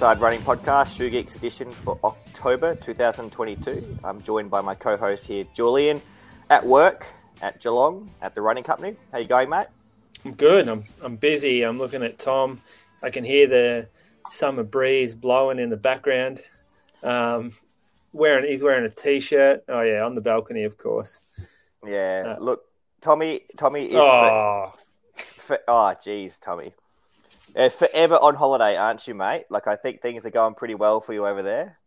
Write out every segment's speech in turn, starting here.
Inside Running Podcast, Shoe Geeks edition for October 2022. I'm joined by my co-host here, Julian, at work at Geelong at the running company. How you going, mate? I'm good. I'm I'm busy. I'm looking at Tom. I can hear the summer breeze blowing in the background. Um, wearing he's wearing a t-shirt. Oh yeah, on the balcony, of course. Yeah. Uh, look, Tommy. Tommy is. Oh, for, oh, geez, Tommy. Uh, forever on holiday, aren't you, mate? Like I think things are going pretty well for you over there.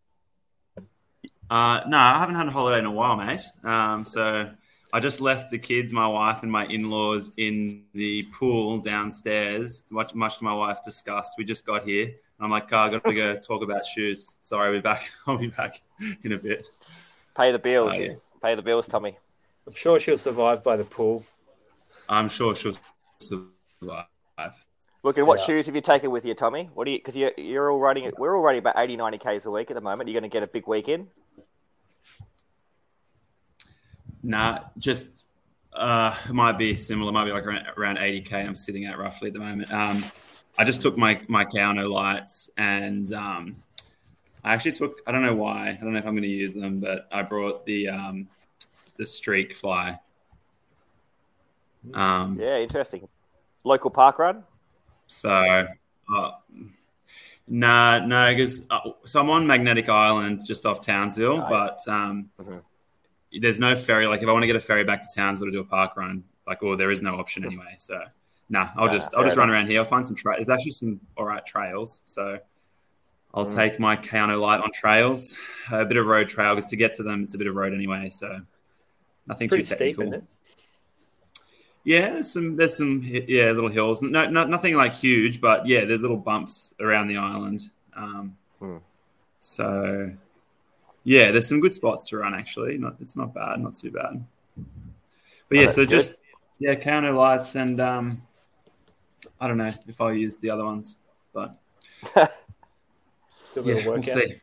Uh, no, I haven't had a holiday in a while, mate. Um, so I just left the kids, my wife, and my in-laws in the pool downstairs. Much, much to my wife's disgust, we just got here. I'm like, oh, I got to go talk about shoes. Sorry, I'll be back. I'll be back in a bit. Pay the bills. Oh, yeah. Pay the bills, Tommy. I'm sure she'll survive by the pool. I'm sure she'll survive. Look, and what Yeah. shoes have you taken with you, Tommy? What do you? Because you're, you're all running. We're all running about 80, 90 k's a week at the moment. You're going to get a big weekend. Nah, just uh, it might be similar. It might be like around, around 80k. I'm sitting at roughly at the moment. Um, I just took my my Kayano lights and um, I actually took. I don't know why. I don't know if I'm going to use them, but I brought the um, the Streak Fly. Um, Yeah, interesting. Local park run. So, uh, nah, no, because uh, so I'm on Magnetic Island just off Townsville, but um, Mhm. there's no ferry. Like, if I want to get a ferry back to Townsville to do a park run, like, well, there is no option anyway. So, nah, I'll Nah, just I'll just run enough. around here. I'll find some trails. There's actually some all right trails. So, I'll Mm. take my Kayano light on trails, a bit of road trail because to get to them, it's a bit of road anyway. So, nothing Pretty too steep, technical. it? Yeah, there's some there's some yeah little hills. No, no nothing like huge, but yeah, there's little bumps around the island. Um, Hmm. So yeah, there's some good spots to run actually. Not it's not bad, not too bad. But yeah, that's so good. just yeah, Kayano lights and um, I don't know if I'll use the other ones, but yeah, we'll see.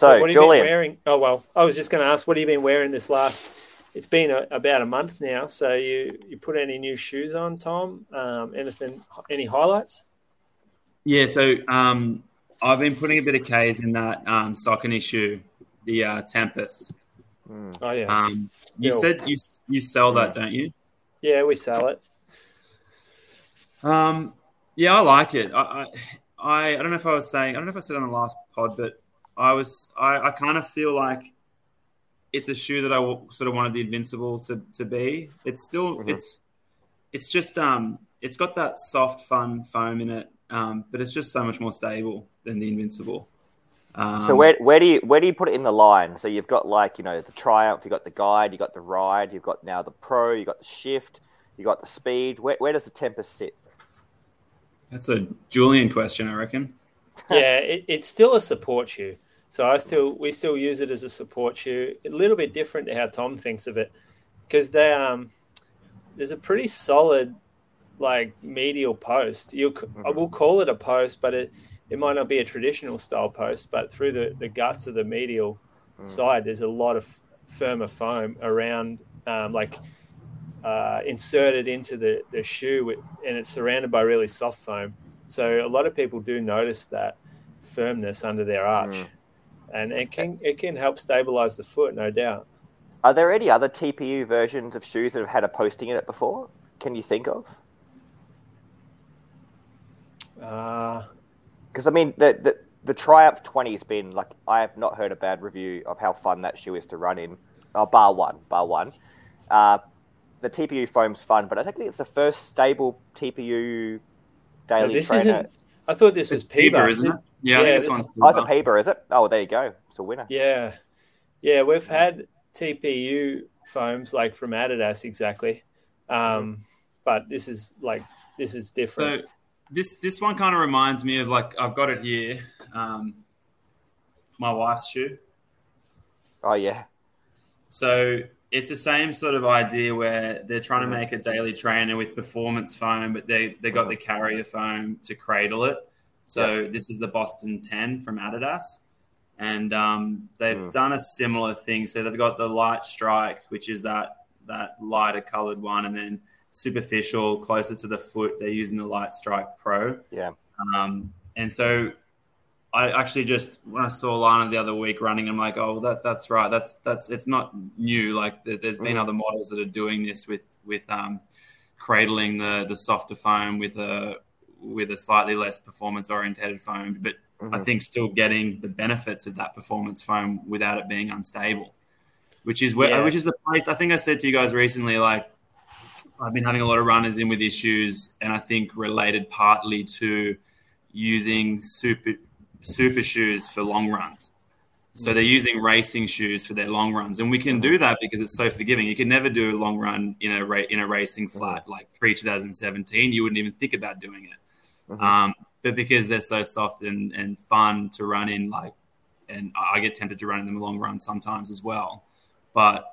So, what have you been wearing? Oh well, I was just going to ask, what have you been wearing this last? It's been a, about a month now. So you you put any new shoes on, Tom? Um, anything? Any highlights? Yeah, so um, I've been putting a bit of K's in that um, Saucony shoe, the uh, Tempus. Oh yeah, Um, you said you you sell that, don't you? yeah, we sell it. Um, yeah, I like it. I, I, I, I don't know if I was saying, I don't know if I said on the last pod, but I was, I, I kind of feel like it's a shoe that I sort of wanted the Invincible to, to be. It's still, Mhm. it's, it's just, um, it's got that soft, fun foam in it, um, but it's just so much more stable than the Invincible. Um, so where where do you where do you put it in the line? So you've got like you know the Triumph, you have got the Guide, you have got the Ride, you've got now the Pro, you have got the Shift, you have got the Speed. Where where does the Tempus sit? That's a Julian question, I reckon. yeah, it, it's still a support shoe. So I still we still use it as a support shoe. A little bit different to how Tom thinks of it, because they um there's a pretty solid like medial post. You I will call it a post, but it it might not be a traditional style post. But through the the guts of the medial side, there's a lot of firmer foam around um, like uh, inserted into the, the shoe with, and it's surrounded by really soft foam. So a lot of people do notice that firmness under their arch, Mm. And it can it can help stabilize the foot, no doubt. Are there any other TPU versions of shoes that have had a posting in it before? Can you think of? Uh, Because I mean, the, the the Triumph Twenty has been like I have not heard a bad review of how fun that shoe is to run in. Oh, bar one, bar one. Uh, the TPU foam's fun, but I think it's the first stable TPU now daily this trainer. isn't. I thought this was PEBA, PEBA, isn't it? Yeah, Yeah, I think this this- one's Oh, it's a PEBA. PEBA, is it? Oh, there you go. It's a winner. Yeah, yeah, we've had TPU foams like from Adidas exactly, um, but this is like this is different. So this this one kind of reminds me of like I've got it here. Um, my wife's shoe. Oh, yeah. So it's the same sort of idea where they're trying to make a daily trainer with performance foam, but they they got the carrier foam to cradle it. So this is the Boston 10 from Adidas, and um, they've Mm. done a similar thing. So they've got the light strike, which is that that lighter colored one, and then superficial closer to the foot. They're using the light strike pro. Yeah. Um, and so I actually just when I saw Lana the other week running, I'm like, oh, that that's right. That's that's it's not new. Like there- there's been Mhm. other models that are doing this with with um, cradling the the softer foam with a with a slightly less performance oriented foam, but I Mhm. think still getting the benefits of that performance foam without it being unstable, which is where Yeah. which is the place I think I said to you guys recently, like. I've been having a lot of runners in with issues, and I think related partly to using super super shoes for long runs. So mm-hmm. they're using racing shoes for their long runs, and we can mm-hmm. do that because it's so forgiving. You can never do a long run in a ra- in a racing mm-hmm. flat like pre 2017. You wouldn't even think about doing it. Mhm. Um, but because they're so soft and, and fun to run in, like, and I get tempted to run in them long runs sometimes as well. But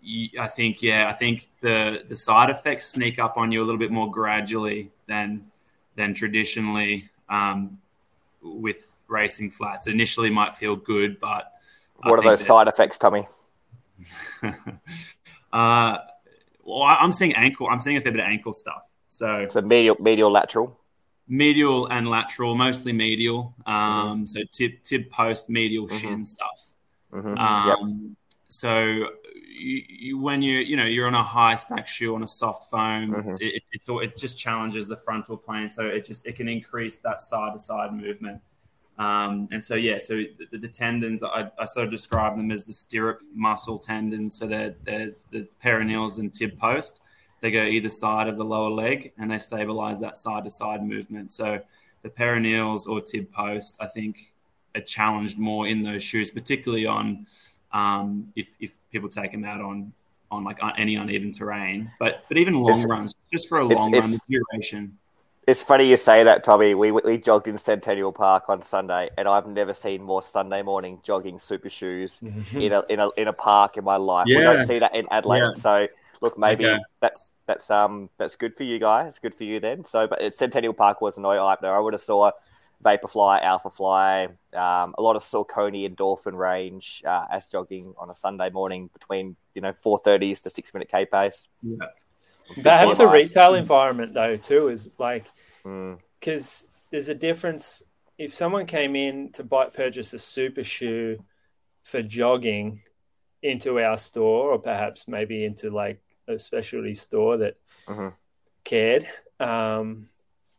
you, I think, yeah, I think the the side effects sneak up on you a little bit more gradually than than traditionally um, with racing flats. It initially might feel good, but What are those that- side effects, Tommy? uh, well, I'm seeing ankle. I'm seeing a fair bit of ankle stuff. So So medial, medial, lateral. Medial and lateral, mostly medial. Mm-hmm. Um, So tib tib post medial shin stuff. hmm Um, So you, you, when you you know you're on a high stack shoe on a soft foam, Mhm. it, it's all it just challenges the frontal plane, so it just it can increase that side to side movement. Um, and so yeah, so the, the tendons I, I sort of describe them as the stirrup muscle tendons. So they're, they're the peroneals and tib post. They go either side of the lower leg and they stabilize that side to side movement. So the peroneals or tib post, I think, are challenged more in those shoes, particularly on um, if, if people take them out on on like uh, any uneven terrain. But but even long It's- runs, just for a it's- long run, the it's- duration. It's funny you say that, Tommy. We we jogged in Centennial Park on Sunday, and I've never seen more Sunday morning jogging super shoes in a in a in a park in my life. We don't see that in Adelaide. Yeah. So look, maybe Okay. that's that's um that's good for you guys. Good for you then. So, but it, Centennial Park was an eye opener. I would have saw Vaporfly, Alpha Fly, um, a lot of Saucony endorphin range uh, as jogging on a Sunday morning between you know four thirties to six minute k pace. Yeah. Perhaps the Nice. retail environment though too is like Mm, because there's a difference if someone came in to buy purchase a super shoe for jogging into our store or perhaps maybe into like a specialty store that Mhm. cared um,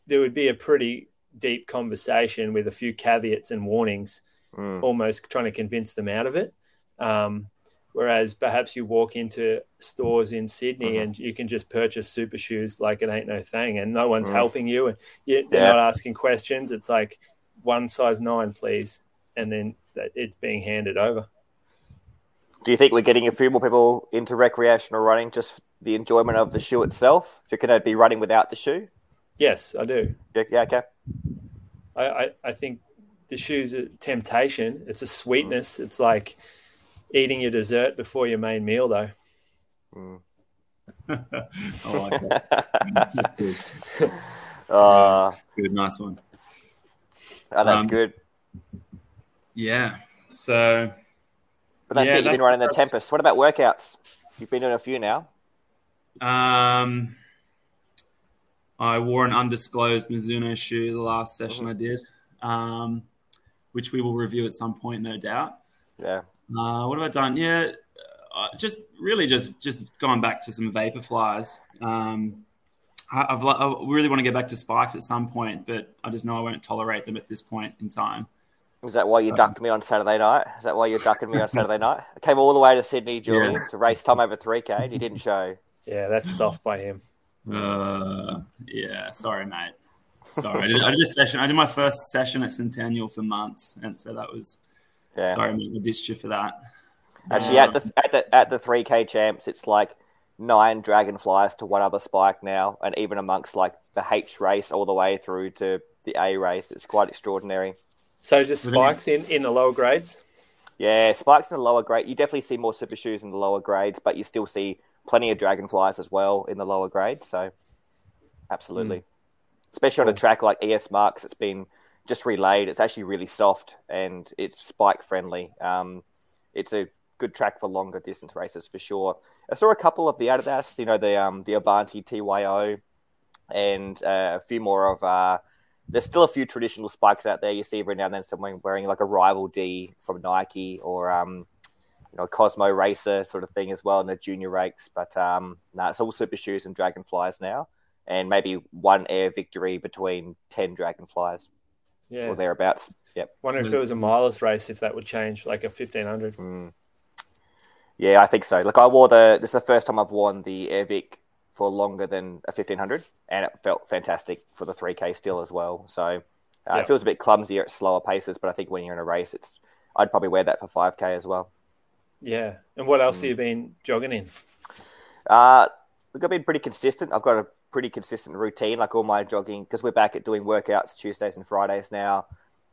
there would be a pretty deep conversation with a few caveats and warnings mm, almost trying to convince them out of it um, whereas perhaps you walk into stores in Sydney Mhm. and you can just purchase super shoes like it ain't no thing and no one's Mm. helping you and you, they're Yeah. not asking questions it's like one size nine please and then it's being handed over Do you think we're getting a few more people into recreational running just the enjoyment of the shoe itself? Do you reckon they'd be running without the shoe? yes i do Yeah, yeah okay. I, I, I think the shoe's a temptation it's a sweetness it's like eating your dessert before your main meal though Mm. I like that. That's good. Uh, Good, nice one. oh, that's Um, good. Yeah. So But yeah, it. You've been running the that's- Tempus. What about workouts? You've been doing a few now. Um, I wore an undisclosed Mizuno shoe the last session I did, um, which we will review at some point, no doubt. Yeah. Uh, what have I done? Yeah, uh, just really just just gone back to some vapor flies. Um, I, I've I really want to get back to spikes at some point, but I just know I won't tolerate them at this point in time. Is that why you ducked me on Saturday night? Is that why you're ducking me on Saturday night? I came all the way to Sydney, Julian, Yeah. to race Tom over 3K, and you didn't show. yeah that's soft by him Uh, yeah, sorry, mate. Sorry, I did, I did a session. I did my first session at Centennial for months, and so that was. Yeah. Sorry, mate, I ditched you for that. Actually, at the at the at the three K champs, it's like nine dragonflies to one other spike now, and even amongst like the H race all the way through to the A race, it's quite extraordinary. So just spikes in, in the lower grades? Yeah, spikes in the lower grade. You definitely see more super shoes in the lower grades, but you still see plenty of dragonflies as well in the lower grades. So, absolutely, especially on a track like ES Marks, it's been just relayed. It's actually really soft and it's spike friendly. Um, it's a good track for longer distance races for sure. I saw a couple of the Adidas, you know, the um, the Avanti TYO, and uh, a few more of. Uh, there's still a few traditional spikes out there. You see every now and then someone wearing like a Rival D from Nike or um, you know Cosmo Racer sort of thing as well in the junior rakes. But um, no, nah, it's all super shoes and dragonflies now, and maybe one air victory between ten dragonflies Yeah. or thereabouts. Yep. Wonder if it was a mileless race, if that would change, like a 1500. Mm. Yeah, I think so. Look, I wore the. This is the first time I've worn the Airvic for longer than a fifteen hundred, and it felt fantastic for the three k still as well. So uh, Yeah. it feels a bit clumsier at slower paces, but I think when you're in a race, it's. I'd probably wear that for five k as well. Yeah. And what else Mm. have you been jogging in? Uh, look, I've been pretty consistent. I've got a pretty consistent routine, like all my jogging, because we're back at doing workouts Tuesdays and Fridays now.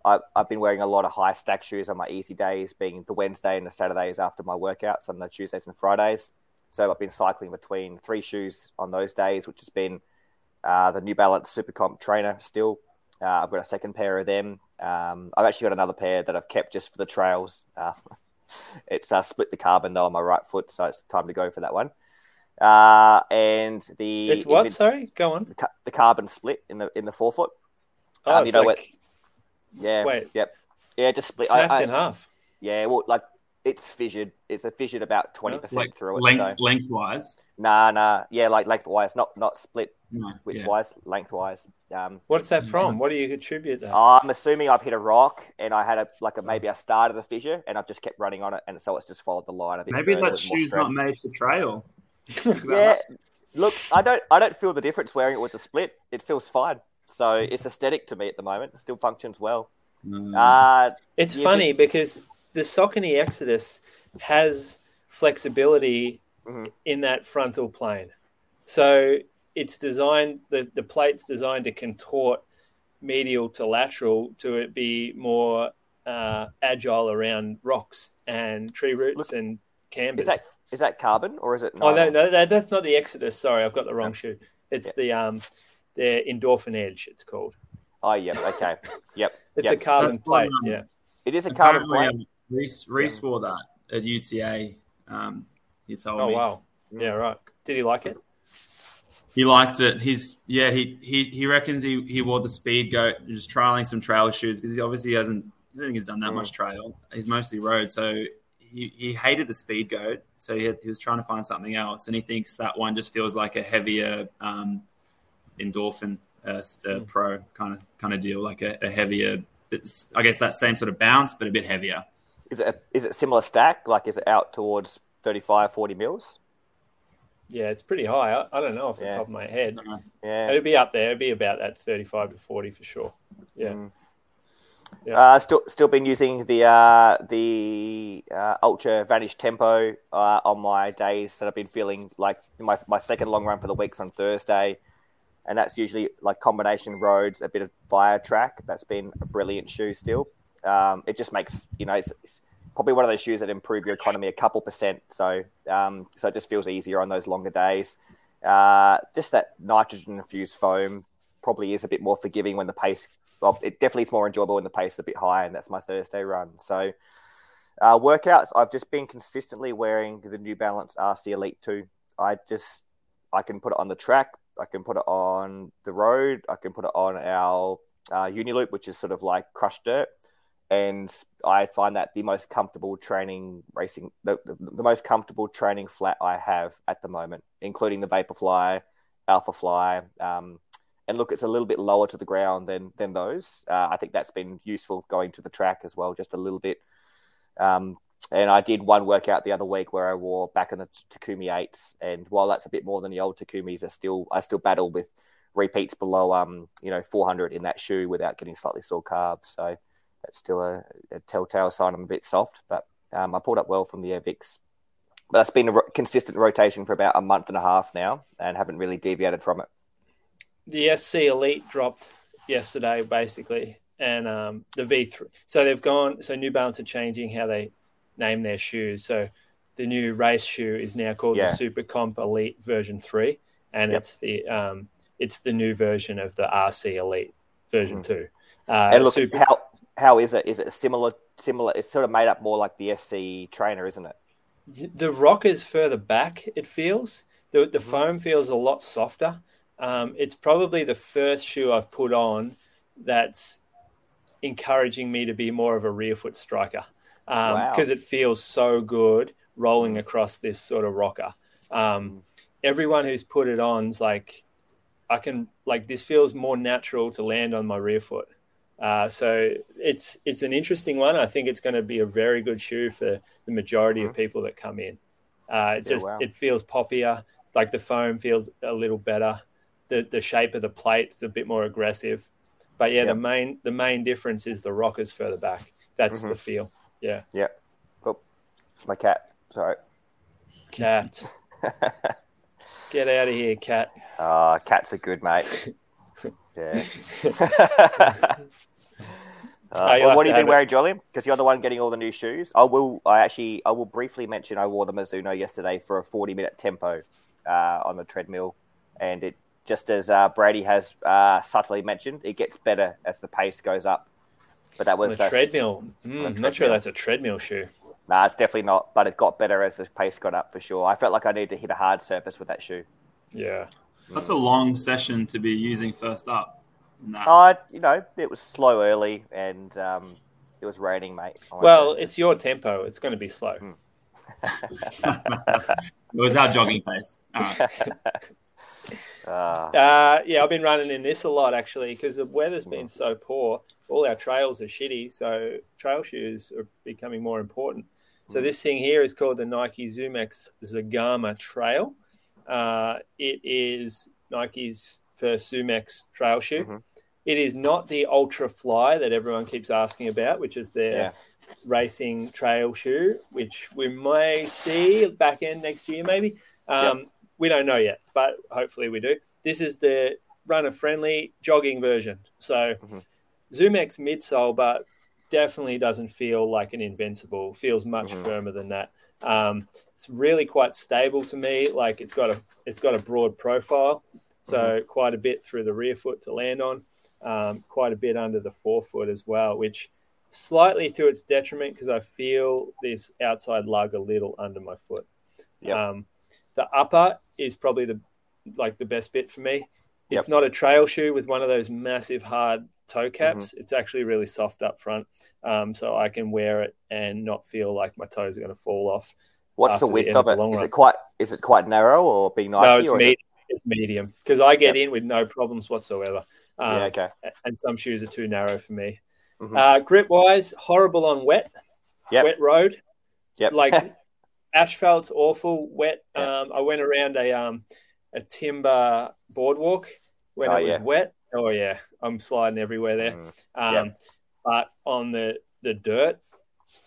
I, I've been wearing a lot of high stack shoes on my easy days, being the Wednesday and the Saturdays after my workouts on the Tuesdays and Fridays. So I've been cycling between three shoes on those days, which has been uh, the New Balance Supercomp trainer still. Uh, I've got a second pair of them. Um, I've actually got another pair that I've kept just for the trails. Uh, it's uh, split the carbon though on my right foot, so it's time to go for that one. Uh, and the It's what? Sorry, go on. the, ca- the carbon split in the in the forefoot. Oh, Um, you know like Yeah, Wait. yep, yeah, just split. I, snapped I- in half. yeah, well, like it's fissured. It's a fissured about twenty percent Like through it. length, So lengthwise. nah, nah, yeah, like lengthwise, not not split No, yeah. widthwise, lengthwise. Um, What's that from? What do you attribute that? I'm assuming I've hit a rock and I had a like a maybe I started a fissure and I've just kept running on it and so it's just followed the line a bit. Maybe that shoe's not made for trail. Yeah, look, I don't I don't feel the difference wearing it with the split. It feels fine. So it's aesthetic to me at the moment. It still functions well. Mm. Uh, It's Yeah, funny because the Saucony Exodus has flexibility Mhm. in that frontal plane. So it's designed, the, the plate's designed to contort medial to lateral to it be more uh, agile around rocks and tree roots Look, and canvas. is that is that carbon or is it? oh, no, no, that, that's not the Exodus. Sorry, I've got the wrong Yeah. shoe. It's Yeah. the um, the Endorphin Edge, it's called. Oh, yep. Okay. Yep. It's yep. a carbon That's plate. what, um, yeah. It is a carbon plate. um, Reese, Reese wore that at UTA. Um, he told Oh, me. Oh wow. Yeah, right. Did he like it? He liked it. He's yeah. He he he reckons he, he wore the speed goat, just trialing some trail shoes because he obviously hasn't. I don't think he's done that Mm. much trail. He's mostly road, so he, he hated the speed goat. So he, had, he was trying to find something else, and he thinks that one just feels like a heavier um, endorphin uh, uh, Mm. pro kind of kind of deal, like a, a heavier. I guess that same sort of bounce, but a bit heavier. Is it a, is it similar stack? Like is it out towards 35, 40 mils? Yeah, it's pretty high. I, I don't know off the Yeah. top of my head. Yeah. It'd be up there. It'd be about that 35 to 40 for sure. Yeah. Mm. Yeah. Uh, still, still been using the uh, the uh, Ultra Vanish Tempo uh, on my days that I've been feeling like my my second long run for the week's on Thursday, and that's usually like combination roads, a bit of fire track. That's been a brilliant shoe. Still, um, it just makes you know it's, it's probably one of those shoes that improve your economy a couple percent. So um, so it just feels easier on those longer days. Uh, just that nitrogen infused foam probably is a bit more forgiving when the pace. Well, it definitely is more enjoyable when the pace is a bit higher, and that's my Thursday run. So, uh, workouts, I've just been consistently wearing the New Balance RC Elite 2. I just, I can put it on the track, I can put it on the road, I can put it on our uh, Uniloop, which is sort of like crushed dirt. And I find that the most comfortable training racing, the, the, the most comfortable training flat I have at the moment, including the Vaporfly, Alpha Fly, um, and look, it's a little bit lower to the ground than than those. Uh, I think that's been useful going to the track as well, just a little bit. Um, and I did one workout the other week where I wore back in the Takumi eights, and while that's a bit more than the old Takumis, I still I still battle with repeats below um you know 400 in that shoe without getting slightly sore calves. So that's still a, a telltale sign I'm a bit soft, but um, I pulled up well from the Air Vix. But that's been a ro- consistent rotation for about a month and a half now, and haven't really deviated from it. The SC Elite dropped yesterday, basically, and um, the V3. So they've gone. So New Balance are changing how they name their shoes. So the new race shoe is now called Yeah. the Super Comp Elite version three, and Yep. it's the um, it's the new version of the RC Elite version Mhm. two. Uh, and look, Super, how how is it? Is it similar? Similar? It's sort of made up more like the SC trainer, isn't it? the rock is further back. It feels the the Mhm. foam feels a lot softer. Um, it's probably the first shoe I've put on that's encouraging me to be more of a rear foot striker Wow. because it feels so good rolling across this sort of rocker. Um, everyone who's put it on's like, I can like this feels more natural to land on my rear foot. Uh, so it's it's an interesting one. I think it's going to be a very good shoe for the majority of people that come in. Uh, it Yeah, just wow. it feels poppier. Like the foam feels a little better. The the shape of the plate's a bit more aggressive. But yeah, Yep. the main the main difference is the rockers further back. That's Mhm. the feel. Yeah, Yeah. Oh, it's my cat. Sorry. cat. Get out of here, cat. Ah, cats are good, mate. Yeah. Uh, Oh, well, what have you been wearing, Jolly? Because you're the one getting all the new shoes. I will. I actually. I will briefly mention. I wore the Mizuno yesterday for a 40 minute tempo uh, on the treadmill, and it just as uh, Brady has uh, subtly mentioned, it gets better as the pace goes up. But that was the uh, treadmill. Mm, the not sure that's a treadmill shoe. Nah, it's definitely not. But it got better as the pace got up for sure. I felt like I needed to hit a hard surface with that shoe. Yeah. That's a long session to be using first up. Nah. Uh, you know, it was slow early, and um, it was raining, mate. I Well, go- it's your tempo. It's going to be slow. Mm. it was our jogging pace. All right. Uh, Uh, yeah, I've been running in this a lot actually because the weather's been so poor. All our trails are shitty, so trail shoes are becoming more important. So this thing here is called the Nike ZoomX Zegama Trail. Uh, it is Nike's first ZoomX trail shoe. Mhm. It is not the Ultra Fly that everyone keeps asking about, which is their Yeah. racing trail shoe, which we may see back end next year, maybe. Um, We don't know yet, but hopefully we do. This is the runner friendly jogging version. So Mhm. ZoomX midsole, but definitely doesn't feel like an invincible. Feels much Mhm. firmer than that. Um, it's really quite stable to me. Like it's got a it's got a broad profile, so quite a bit through the rear foot to land on, um, quite a bit under the forefoot as well, which slightly to its detriment because I feel this outside lug a little under my foot. Yep. Um, the upper is probably the like the best bit for me. Yep. It's not a trail shoe with one of those massive hard toe caps. It's actually really soft up front, um, so I can wear it and not feel like my toes are going to fall off. what's the the width end of of it? the long Is run. it quite? Is it quite narrow or being Nike? no, it's medium. it- It's medium because I get in with no problems whatsoever. Um, Yeah. Okay. and some shoes are too narrow for me. Mhm. Uh, grip wise, horrible on wet, Yep. wet road. Yep. Like asphalt's awful, wet. Yeah. Um, I went around a um, a timber boardwalk when Oh, it was yeah. wet. Oh yeah, I'm sliding everywhere there. Mm. Um, Yep. But on the the dirt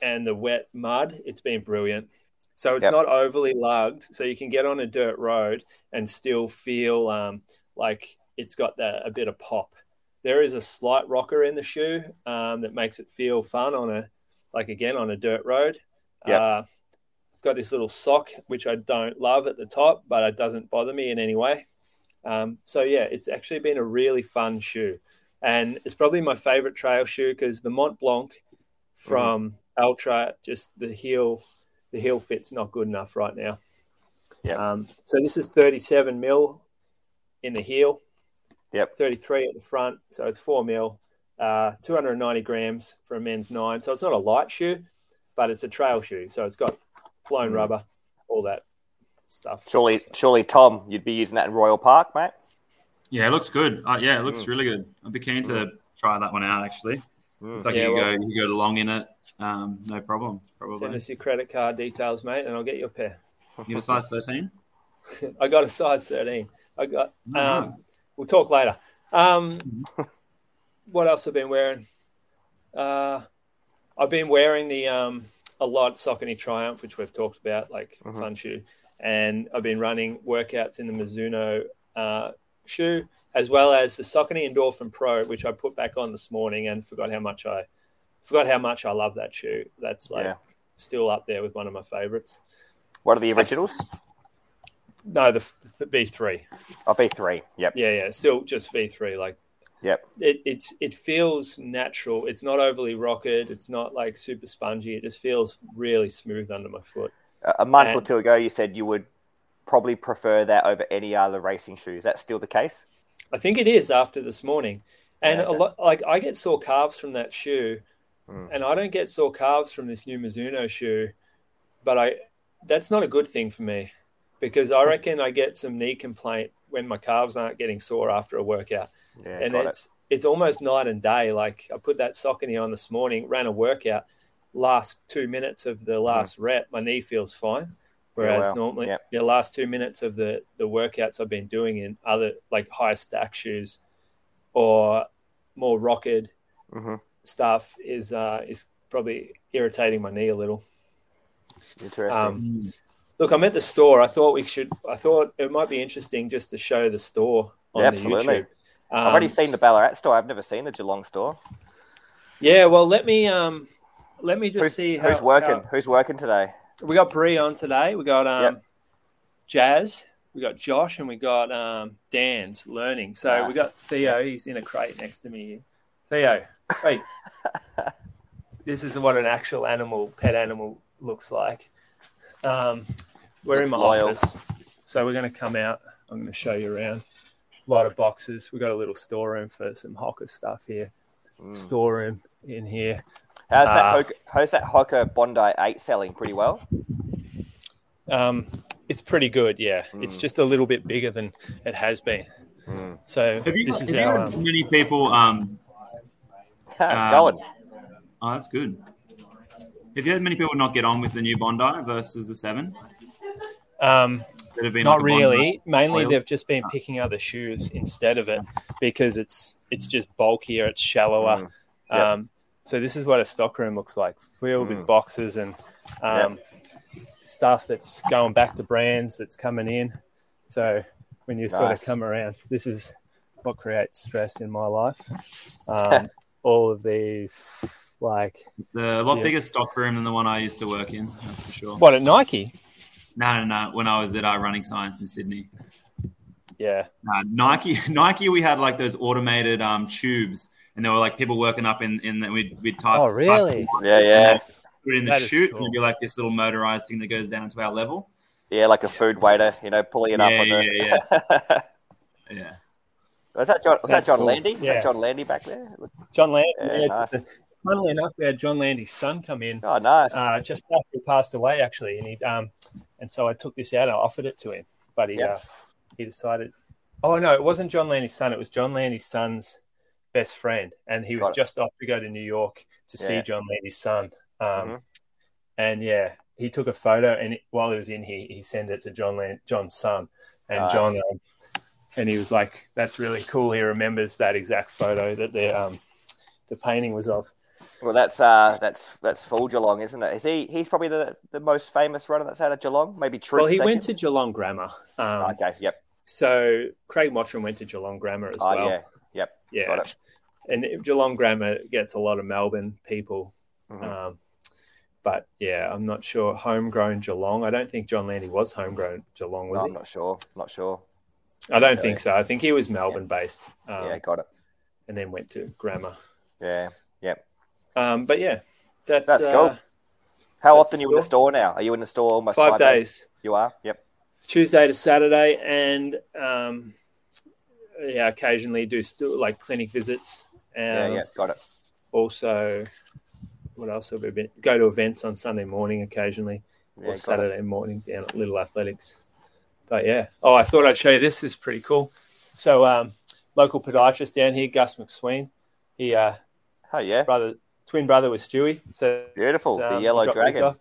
and the wet mud, it's been brilliant. So it's Yep. not overly lugged, so you can get on a dirt road and still feel um, like it's got that a bit of pop. There is a slight rocker in the shoe um, that makes it feel fun on a like again on a dirt road. Yep. Uh, it's got this little sock which I don't love at the top, but it doesn't bother me in any way. Um, so yeah, it's actually been a really fun shoe, and it's probably my favorite trail shoe because the Mont Blanc from Altra, just the heel, the heel fit's not good enough right now. Yep. Um, so this is 37 mil in the heel. Yep. 33 at the front, so it's four mil. Uh, 290 grams for a men's nine. So it's not a light shoe, but it's a trail shoe. So it's got blown Mm. rubber, all that stuff. Surely, surely, Tom, you'd be using that in Royal Park, mate. Yeah, it looks good. Uh, yeah, it looks Mm. really good. I'd be keen to try that one out. Actually, Mm. it's like Yeah, you well- go you go long in it. Um, no problem. Send Probably. us your credit card details, mate, and I'll get you a pair. You get a size thirteen. I got a size 13. I got Oh, um, we'll talk later. Um, what else I've been wearing? Uh, I've been wearing the um, a lot Saucony Triumph, which we've talked about, like Mhm. fun shoe, and I've been running workouts in the Mizuno uh, shoe, as well as the Saucony Endorphin Pro, which I put back on this morning and forgot how much I forgot how much I love that shoe. That's like Yeah. still up there with one of my favorites. What are the originals? No, the, the V3. Oh, V3. Yep. Yeah, yeah, still just V3. Like Yep. it, it's it feels natural. It's not overly rocket. It's not like super spongy. It just feels really smooth under my foot. A- month or two ago, you said you would probably prefer that over any other racing shoe. Is that still the case? I think it is after this morning, and Yeah, a lot like I get sore calves from that shoe, Mm. and I don't get sore calves from this new Mizuno shoe, but I that's not a good thing for me because I reckon I get some knee complaint when my calves aren't getting sore after a workout. Yeah, and got it. it's it's almost night and day. Like I put that Saucony on this morning, ran a workout. Last two minutes of the last rep, my knee feels fine. Whereas wow. normally, Yep. the last two minutes of the the workouts I've been doing in other like high stack shoes or more rocketed hmm stuff is uh, is probably irritating my knee a little. Interesting. Um, Look, I'm at the store. I thought we should. I thought it might be interesting just to show the store on Yeah, the. YouTube. I've already Um, seen the Ballarat store. I've never seen the Geelong store. Yeah, well, let me um, let me just Who's, see how, who's working? how- Who's working today? we got Bree on today. We got um, Yep. Jazz. We got Josh, and we got um, Dan's learning. So we got Theo. He's in a crate next to me. Theo, wait. this is what an actual animal, pet animal, looks like. Um, we're in my loyal. office, so we're going to come out. I'm going to show you around. A lot of boxes. We got a little storeroom for some Hoka stuff here. Mm. Storeroom in here. How's that? Ah. Hoka, how's that Hoka Bondi Eight selling? Pretty well. Um, it's pretty good, yeah. It's Mm. just a little bit bigger than it has been. Mm. So Have you, this have is you our. had Um, many people? Um, How's it Um, going? oh, that's good. Have you had many people not get on with the new Bondi versus the seven um, that have been not like a Bondi? really. Mainly, oil? they've just been picking other shoes instead of it because it's it's just bulkier, it's shallower. Mm. Yep. Um, so this is what a stockroom looks like, filled Mm. with boxes and um, stuff that's going back to brands that's coming in. So when you sort of come around, this is what creates stress in my life. Um, all of these, like It's a lot Yeah. bigger stock room than the one I used to work in. That's for sure. what at Nike? No, no, no. When I was at our Running Science in Sydney, Yeah, uh, Nike, Nike, we had like those automated um, tubes, and there were like people working up in in that we'd we'd type. Oh, type really? Yeah, yeah, Put in the That is chute, cool. and it'd be like this little motorized thing that goes down to our level. yeah. Like a food waiter, you know, pulling it up Yeah, on the. yeah, Yeah. was that John? Was That's that John cool. Landy? Yeah. that John Landy back there? John Landy. Yeah, yeah, nice. funnily enough, we had John Landy's son come in Oh, nice. uh, just after he passed away, actually, and he um, and so I took this out and I offered it to him, but he Yeah. uh, he decided. Oh no, it wasn't John Landy's son. It was John Landy's son's best friend, and he was it. just off to go to New York to see John Landy's son. Um, Mhm. And yeah, he took a photo, and it, while he was in here, he sent it to John Land, John's son, and Nice. John. Um, and he was like, "That's really cool." He remembers that exact photo that the um, the painting was of. Well, that's uh, that's that's full Geelong, isn't it? Is he? He's probably the, the most famous runner that's out of Geelong. Maybe true. well, he second? went to Geelong Grammar. Um, Okay. Yep. So Craig Mottram went to Geelong Grammar as Oh well. yeah. Yeah. And Geelong Grammar gets a lot of Melbourne people. Mhm. Um, but yeah, I'm not sure. Homegrown Geelong. I don't think John Landy was homegrown Geelong, was No, he? I'm not sure. Not sure. I don't think so. I think he was Melbourne based um, yeah. Got it. and then went to Grammar. Yeah. Yep. Um, but yeah, that's, That's uh, cool. How That's often are you in the store. now? Are you in the store almost five, days. You are. Yep. Tuesday to Saturday, and um, yeah, occasionally do st- like clinic visits. Um, Yeah. Yeah. Got it. Also, what else have we been? Go to events on Sunday morning occasionally, Yeah. or got it. Saturday morning down at Little Athletics. But yeah, oh, I thought I'd show you this. this is pretty cool. So, um, local podiatrist down here, Gus McSweyn. He uh, Oh yeah. brother, twin brother with Stewie. So Beautiful. the um, yellow dragon.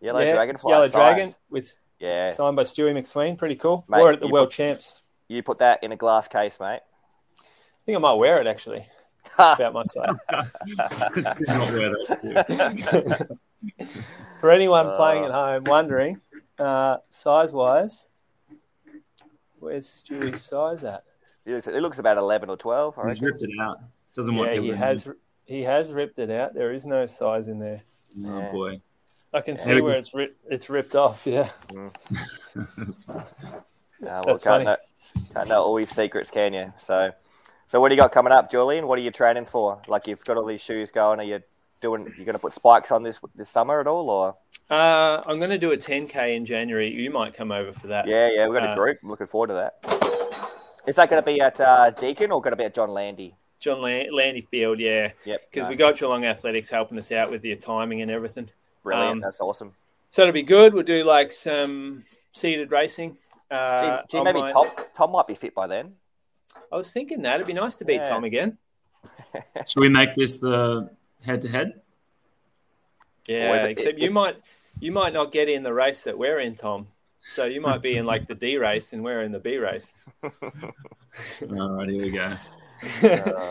Yellow Yeah, dragonfly. Yellow signed. Dragon with Yeah. signed by Stewie McSweyn. Pretty cool. Mate, Wore it at the World put- Champs. You put that in a glass case, mate. I think I might wear it actually. That's about my size. Not where that's good. For anyone playing at home wondering, uh, size wise, where's Stewie's size at? It looks, about eleven or twelve. I He's reckon. ripped it out. Doesn't want Yeah, people he to has. He has ripped it out. There is no size in there. Oh Yeah. boy. I can see where just- it's ri- it's ripped off. Yeah, That's fine. Uh, well, That's can't funny. know, can't know all his secrets, can you? So, so what do you got coming up, Julian? What are you training for? Like you've got all these shoes going. Are you doing? You're going to put spikes on this this summer at all, or? uh, I'm going to do a 10k in January. You might come over for that. Yeah, yeah, we've got a Uh, group. I'm looking forward to that. Is that going to be at uh, Deakin or going to be at John Landy? John Lan- Landy Field. Yeah, Yep, because we nice. got Geelong Athletics helping us out with the timing and everything. brilliant. um, That's awesome. So it'll be good. We'll do like some seated racing. Uh, Gee, gee, maybe my- Tom Tom might be fit by then. I was thinking that it'd be nice to beat Yeah. Tom again. Should we make this the head to head? Yeah, Or if it- except you might you might not get in the race that we're in, Tom. So you might be in like the D race and we're in the B race. All right, here we go.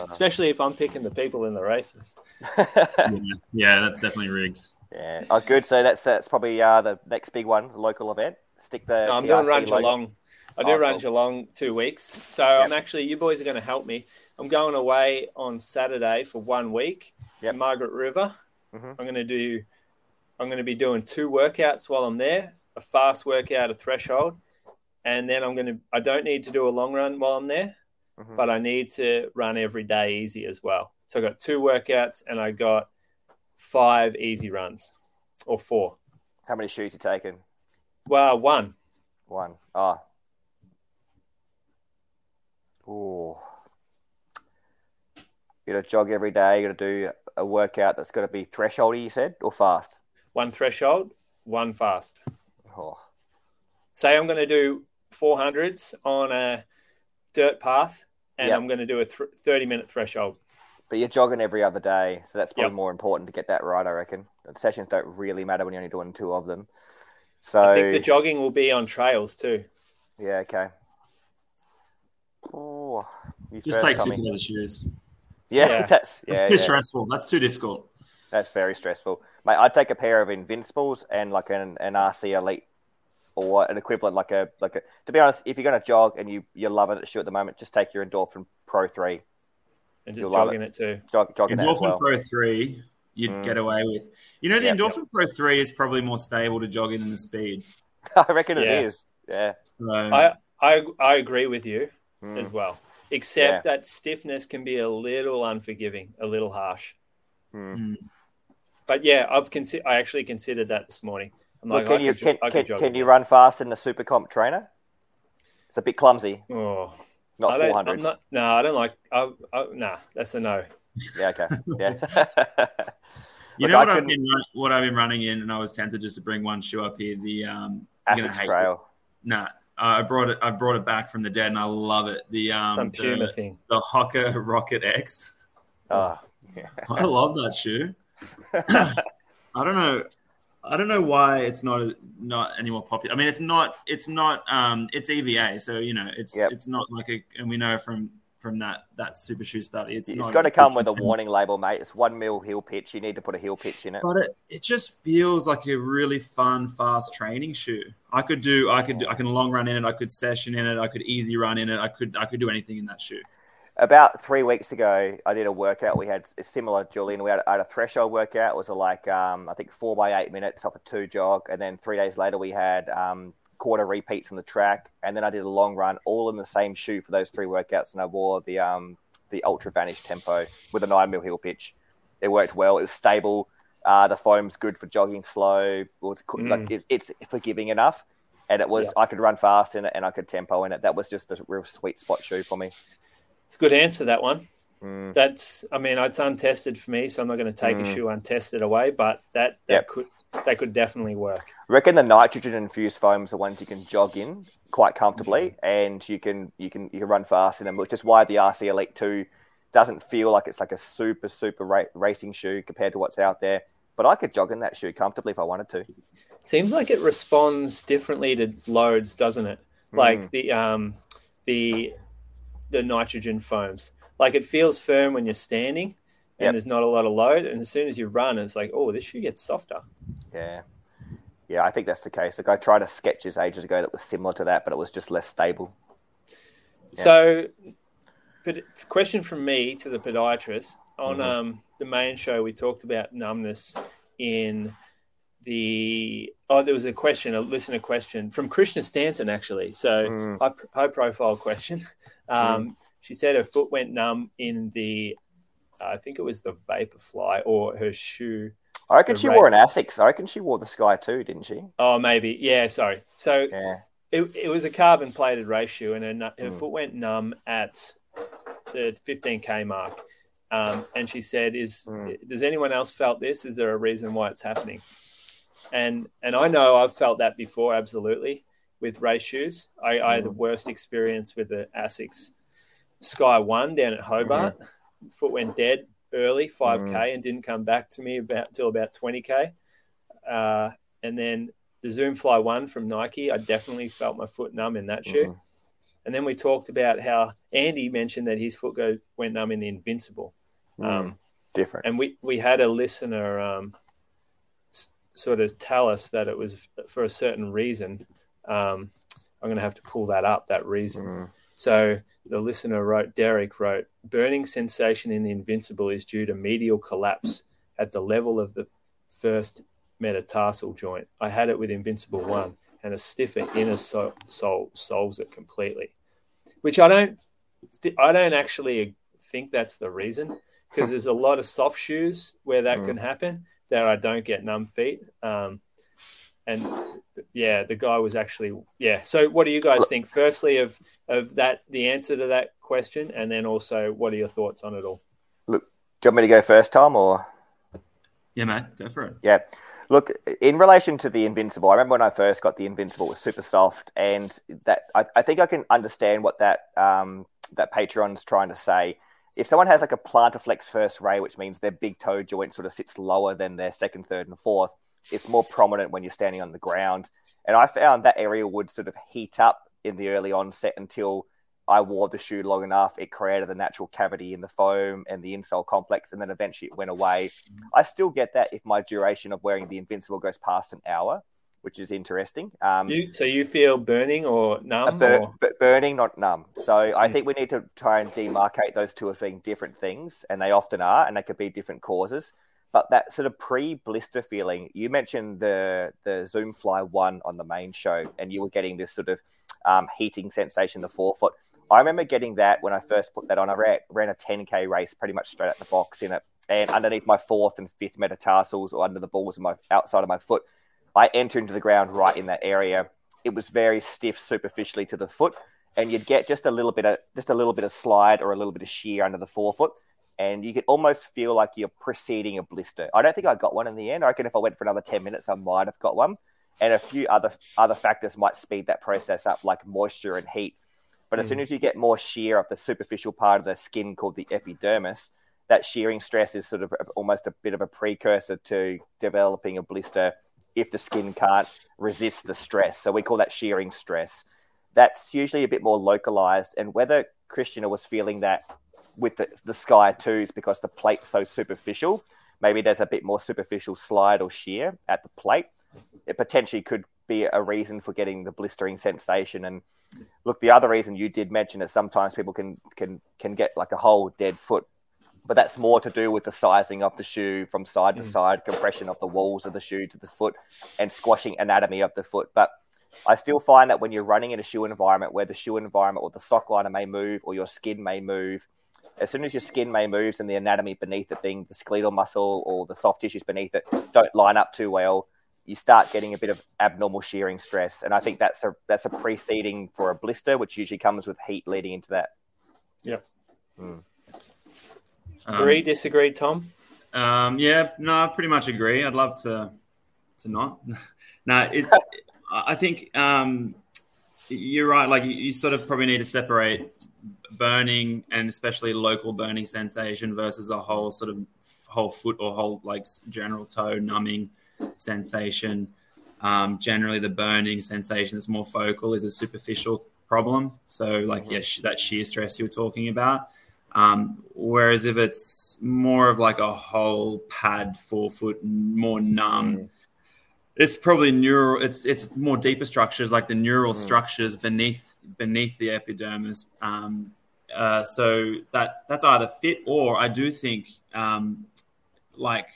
Especially if I'm picking the people in the races. Yeah, yeah that's definitely rigged. Yeah. Oh, good. So that's that's probably uh, the next big one, the local event. Stick the. No, I'm doing Run logo- Geelong. I do Oh, Run cool. Geelong two weeks. So I'm actually, you boys are going to help me. I'm going away on Saturday for one week Yep. to Margaret River. Mhm. I'm going to do, I'm going to be doing two workouts while I'm there a fast workout, a threshold. And then I'm going to, I don't need to do a long run while I'm there, Mhm. but I need to run every day easy as well. So I got two workouts and I got five easy runs or four. How many shoes you taking? Well, one. One. Ah. Oh. Ooh. You got to jog every day. You got to do a workout that's got to be thresholdy. You said or fast. one threshold, one fast. Oh. Say I'm going to do 400s on a dirt path, and Yep. I'm going to do a th- 30 minute threshold. But you're jogging every other day, so that's probably Yep. more important to get that right. I reckon. The sessions don't really matter when you're only doing two of them. So I think the jogging will be on trails too. yeah, okay. Oh, Just first, take two Tommy. pairs of shoes. Yeah, Yeah. that's yeah, Too yeah. stressful. That's too difficult. That's very stressful, mate. I'd take a pair of Invincibles and like an, an RC Elite or an equivalent, like a like a. To be honest, if you're going to jog and you you're loving it, shoe at the moment, just take your Endorphin Pro Three, And just You'll jogging it. too. jog jogging that as Endorphin well. Pro 3, you'd Mm. get away with. You know, the Yep. Endorphin Pro 3 is probably more stable to jog in than the speed. I reckon Yeah. it is. Yeah. So, I, I I agree with you Mm. as well. Except that stiffness can be a little unforgiving, a little harsh. Mm. mm, But yeah, I've consi- I actually considered that this morning. I'm Look, like, can you could, jo- can, I can, can you run fast in the Super Comp trainer? It's a bit clumsy, Oh, not I don't, four I'm hundreds. not, no, I don't like. I, I, nah, that's a no. Yeah, okay. Yeah. you Look, know what I've, been, what I've been running in, and I was tempted just to bring one shoe up here. The um, you're gonna hate Trail. it. Nah, I brought it. I brought it back from the dead, and I love it. The um, Some Puma the, thing. the Hoka Rocket X. Oh, yeah. I love that shoe. I don't know. I don't know why it's not not any more popular. I mean, it's not. It's not. Um, it's EVA, so you know, it's Yep. it's not like a. And we know from from that that super shoe study, it's It's got to come with a warning label, mate. It's one mil heel pitch. You need to put a heel pitch in it. But it, it just feels like a really fun, fast training shoe. I could do. I could. do- I can long run in it. I could session in it. I could easy run in it. I could. I could do anything in that shoe. About three weeks ago, I did a workout. We had a similar, Julian. We had, I had a threshold workout. It was a, like um, I think four by eight minutes off a two jog, and then three days later we had um, quarter repeats on the track, and then I did a long run, all in the same shoe for those three workouts, and I wore the um, the Ultra Vanish Tempo with a nine mil heel pitch. It worked well. It was stable. Uh, the foam's good for jogging slow. It was, Mm. like, it's, it's forgiving enough, and it was. Yeah. I could run fast in it, and I could tempo in it. That was just a real sweet spot shoe for me. It's a good answer that one. Mm. That's. I mean, it's untested for me, so I'm not going to take a Mm. shoe untested away. But that that Yep. could that could definitely work. reckon the nitrogen infused foams are ones you can jog in quite comfortably, and you can you can you can run fast in them, which is why the RC Elite Two doesn't feel like it's like a super super ra- racing shoe compared to what's out there. But I could jog in that shoe comfortably if I wanted to. Seems like it responds differently to loads, doesn't it? Like Mm. the um, the the nitrogen foams. Like it feels firm when you're standing, and Yep. there's not a lot of load. And as soon as you run, it's like, oh, this shoe gets softer. Yeah. Yeah, I think that's the case. Like I tried a Skechers ages ago that was similar to that, but it was just less stable. Yeah. So, but question from me to the podiatrist on Mhm. um, the main show, we talked about numbness in the. Oh, there was a question, a listener question from Krishna Stanton, actually. So, Mm. high, high profile question. Um, She said her foot went numb in the, I think it was the Vaporfly or her shoe. I reckon she wore an Asics. I reckon she wore the Sky too, didn't she? Oh, maybe. Yeah, sorry. So, Yeah. it, it was a carbon plated race shoe, and her, her Mm. foot went numb at the 15k mark. Um, and she said, "Is Mm. does anyone else felt this? Is there a reason why it's happening?" And and I know I've felt that before, absolutely, with race shoes. I, I had the worst experience with the Asics Sky One down at Hobart. Foot went dead early, 5k, and didn't come back to me about till about 20k. Uh, and then the Zoom Fly One from Nike, I definitely felt my foot numb in that shoe. Mhm. And then we talked about how Andy mentioned that his foot go went numb in the Invincible. Um, Different. and we, we had a listener um, s- sort of tell us that it was for a certain reason. Um, I'm going to have to pull that up, that reason. Mm. So the listener wrote, Derek wrote, burning sensation in the Invincible is due to medial collapse at the level of the first metatarsal joint. I had it with Invincible 1 and a stiffer inner sole, sole solves it completely, which I don't, I don't actually think that's the reason because there's a lot of soft shoes where that Mm. can happen that I don't get numb feet. Um, and yeah, the guy was actually yeah. So what do you guys think? Firstly, of of that the answer to that question, and then also what are your thoughts on it all? Look, do you want me to go first, Tom, or? Yeah, mate, go for it. Yeah. Look, in relation to the Invincible, I remember when I first got the Invincible, it was super soft, and that I, I think I can understand what that um, that Patreon's trying to say. If someone has like a plantarflex first ray, which means their big toe joint sort of sits lower than their second, third, and fourth, it's more prominent when you're standing on the ground. And I found that area would sort of heat up in the early onset until I wore the shoe long enough. It created the natural cavity in the foam and the insole complex, and then eventually it went away. I still get that if my duration of wearing the Invincible goes past an hour, which is interesting. Um, You so you feel burning or numb? bur- or, but burning, not numb. So I Mm. think we need to try and demarcate those two as being different things, and they often are, and they could be different causes. But that sort of pre-blister feeling, you mentioned the the Zoom Fly one on the main show, and you were getting this sort of um, heating sensation the forefoot. I remember getting that when I first put that on. I ran, ran a 10k race pretty much straight out the box in it, and underneath my fourth and fifth metatarsals, or under the balls of my outside of my foot, I entered into the ground right in that area. It was very stiff superficially to the foot, and you'd get just a little bit of just a little bit of slide or a little bit of shear under the forefoot, and you could almost feel like you're preceding a blister. I don't think I got one in the end. I reckon if I went for another ten minutes, I might have got one, and a few other other factors might speed that process up, like moisture and heat. But as hmm. soon as you get more shear of the superficial part of the skin called the epidermis, that shearing stress is sort of almost a bit of a precursor to developing a blister if the skin can't resist the stress. So we call that shearing stress. That's usually a bit more localized. And whether Christian was feeling that with the, the Sky 2s because the plate's so superficial, maybe there's a bit more superficial slide or shear at the plate. It potentially could be a reason for getting the blistering sensation. And look, the other reason you did mention is sometimes people can can can get like a whole dead foot, but that's more to do with the sizing of the shoe from side to mm. side, compression of the walls of the shoe to the foot, and squashing anatomy of the foot. But I still find that when you're running in a shoe environment where the shoe environment or the sock liner may move or your skin may move, as soon as your skin may move and the anatomy beneath it, being the skeletal muscle or the soft tissues beneath it, don't line up too well, you start getting a bit of abnormal shearing stress. And I think that's a that's a preceding for a blister, which usually comes with heat leading into that. Yep. Um, Agree, disagree, Tom? Um, yeah, no, I pretty much agree. I'd love to to not. no, it, I think um, you're right. Like you, you sort of probably need to separate burning and especially local burning sensation versus a whole sort of whole foot or whole like general toe numbing sensation. Um, generally, the burning sensation that's more focal is a superficial problem. So, like, mm-hmm. yeah, that shear stress you were talking about. Um, whereas if it's more of like a whole pad forefoot, more numb, mm. it's probably neural. It's it's more deeper structures like the neural mm. structures beneath beneath the epidermis. Um, uh, so that that's either fit or I do think um, like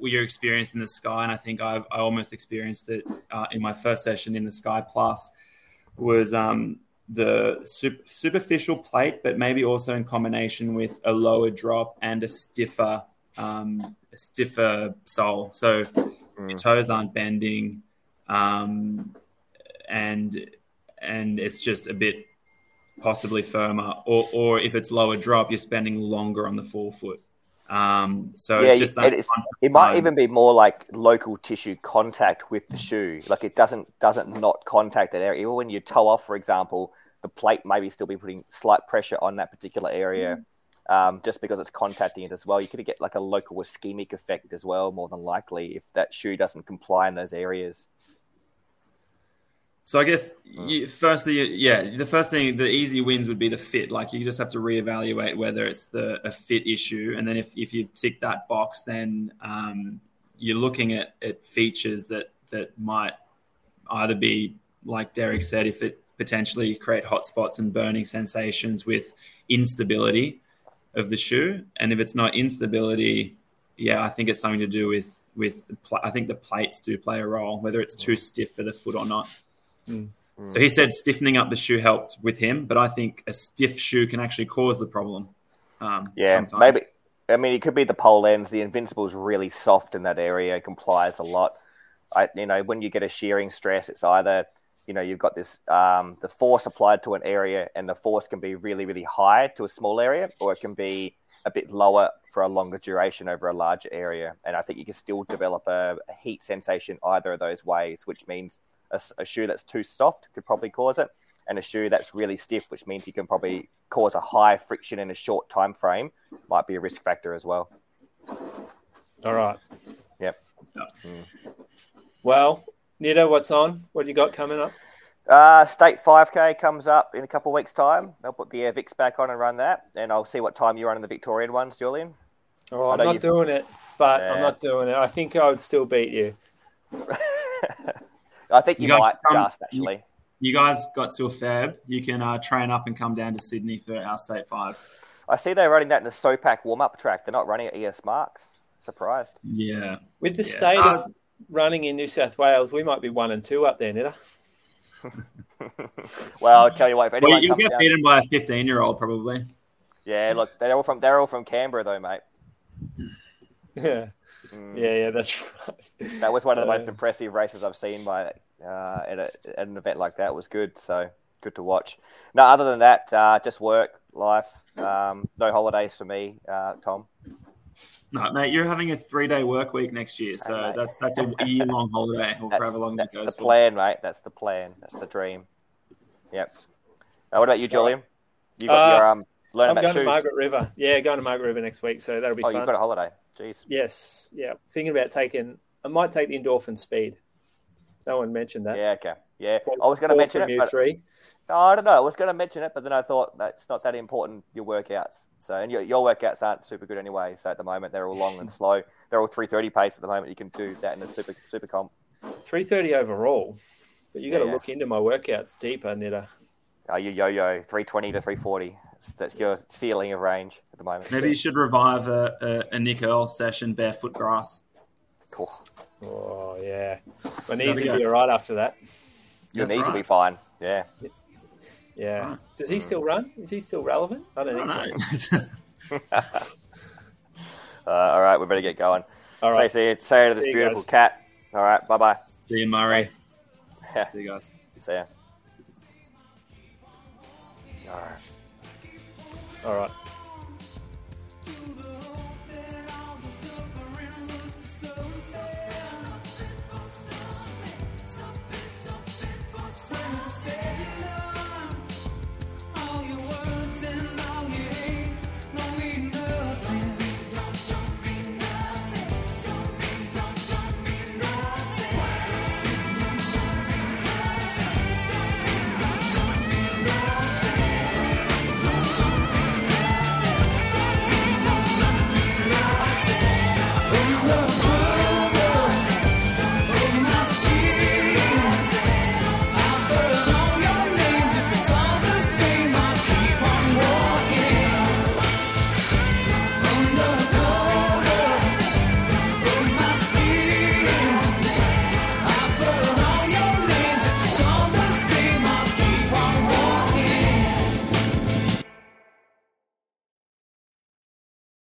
your experience in the sky, and I think I've, I almost experienced it uh, in my first session in the Sky Plus was um, the super, superficial plate, but maybe also in combination with a lower drop and a stiffer, um, a stiffer sole. So mm. your toes aren't bending, um, and and it's just a bit possibly firmer. Or or if it's lower drop, you're spending longer on the forefoot. Um, so yeah, it's just that. it might even be more like local tissue contact with the shoe. Like it doesn't doesn't not contact that area. Even when you toe off, for example, the plate maybe still be putting slight pressure on that particular area mm. um, just because it's contacting it as well. You could get like a local ischemic effect as well, more than likely, if that shoe doesn't comply in those areas. So I guess mm. you, firstly, yeah, the first thing, the easy wins would be the fit. Like you just have to reevaluate whether it's the a fit issue, and then if if you tick that box, then um, you're looking at, at features that that might either be like Derek said, if it potentially create hotspots and burning sensations with instability of the shoe. And if it's not instability, yeah, I think it's something to do with with pl- I think the plates do play a role, whether it's too stiff for the foot or not. Mm. So he said stiffening up the shoe helped with him, but I think a stiff shoe can actually cause the problem. Um, yeah, sometimes. maybe. I mean, it could be the pole ends. The Invincible is really soft in that area. It complies a lot. I, you know, when you get a shearing stress, it's either you know, you've got this um, the force applied to an area, and the force can be really, really high to a small area, or it can be a bit lower for a longer duration over a larger area. And I think you can still develop a, a heat sensation either of those ways, which means a, a, shoe that's too soft could probably cause it, and a shoe that's really stiff, which means you can probably cause a high friction in a short time frame, might be a risk factor as well. All right. Yep. Mm. Well, Nita, what's on? What do you got coming up? Uh, State 5K comes up in a couple of weeks' time. They'll put the Air back on and run that, and I'll see what time you run in the Victorian ones, Julian. Oh, I'm not you've... doing it, but yeah. I'm not doing it. I think I would still beat you. I think you, you might come, just actually. You, you, guys got to a fab. You can uh, train up and come down to Sydney for our State 5. I see they're running that in the SOPAC warm up track. They're not running at ES Marks. Surprised. Yeah. With the yeah. state uh, of running in New South Wales, we might be one and two up there, Nita. well, I'll tell you what, if anyone well, you'll get down, beaten by a fifteen-year-old probably. Yeah, look, they're all from they're all from Canberra though, mate. Yeah, mm. yeah, yeah, that's right. That was one of the most uh, impressive races I've seen by uh, at, a, at, an event like that. It was good, so good to watch. No, other than that, uh, just work, life, um, no holidays for me, uh, Tom. No, mate, you're having a three day work week next year, so that's that's a year long holiday or that's, however long that's goes. the for. plan, mate. That's the plan. That's the dream. Yep. Uh, what about you, Julian? You got uh, your um. I'm going shoes. to Margaret River. Yeah, going to Margaret River next week, so that'll be oh, fun. you've got a holiday. Jeez. Yes. Yeah. Thinking about taking. I might take the endorphin speed. No one mentioned that. Yeah. Okay. Yeah. I was going to mention it. But, three. No, I don't know. I was going to mention it, but then I thought that's not that important. Your workouts. So, and your, your workouts aren't super good anyway. So at the moment, they're all long and slow. They're all 330 pace at the moment. You can do that in a super super comp. 330 overall, but you got to yeah. look into my workouts deeper, Nita. Oh, you yo-yo 320 to 340. That's your ceiling of range at the moment. Maybe you should revive a, a, a Nick Earl session barefoot grass. Cool. Oh yeah, my knees will be all right after that. Your That's knees right. will be fine. Yeah. Yeah. Does he still run? Is he still relevant? I don't think so. uh, all right, we better get going. All right. Say, say, say to this beautiful guys. cat. All right, bye bye. See you, Murray. Yeah. See you guys. See ya. All right. All right.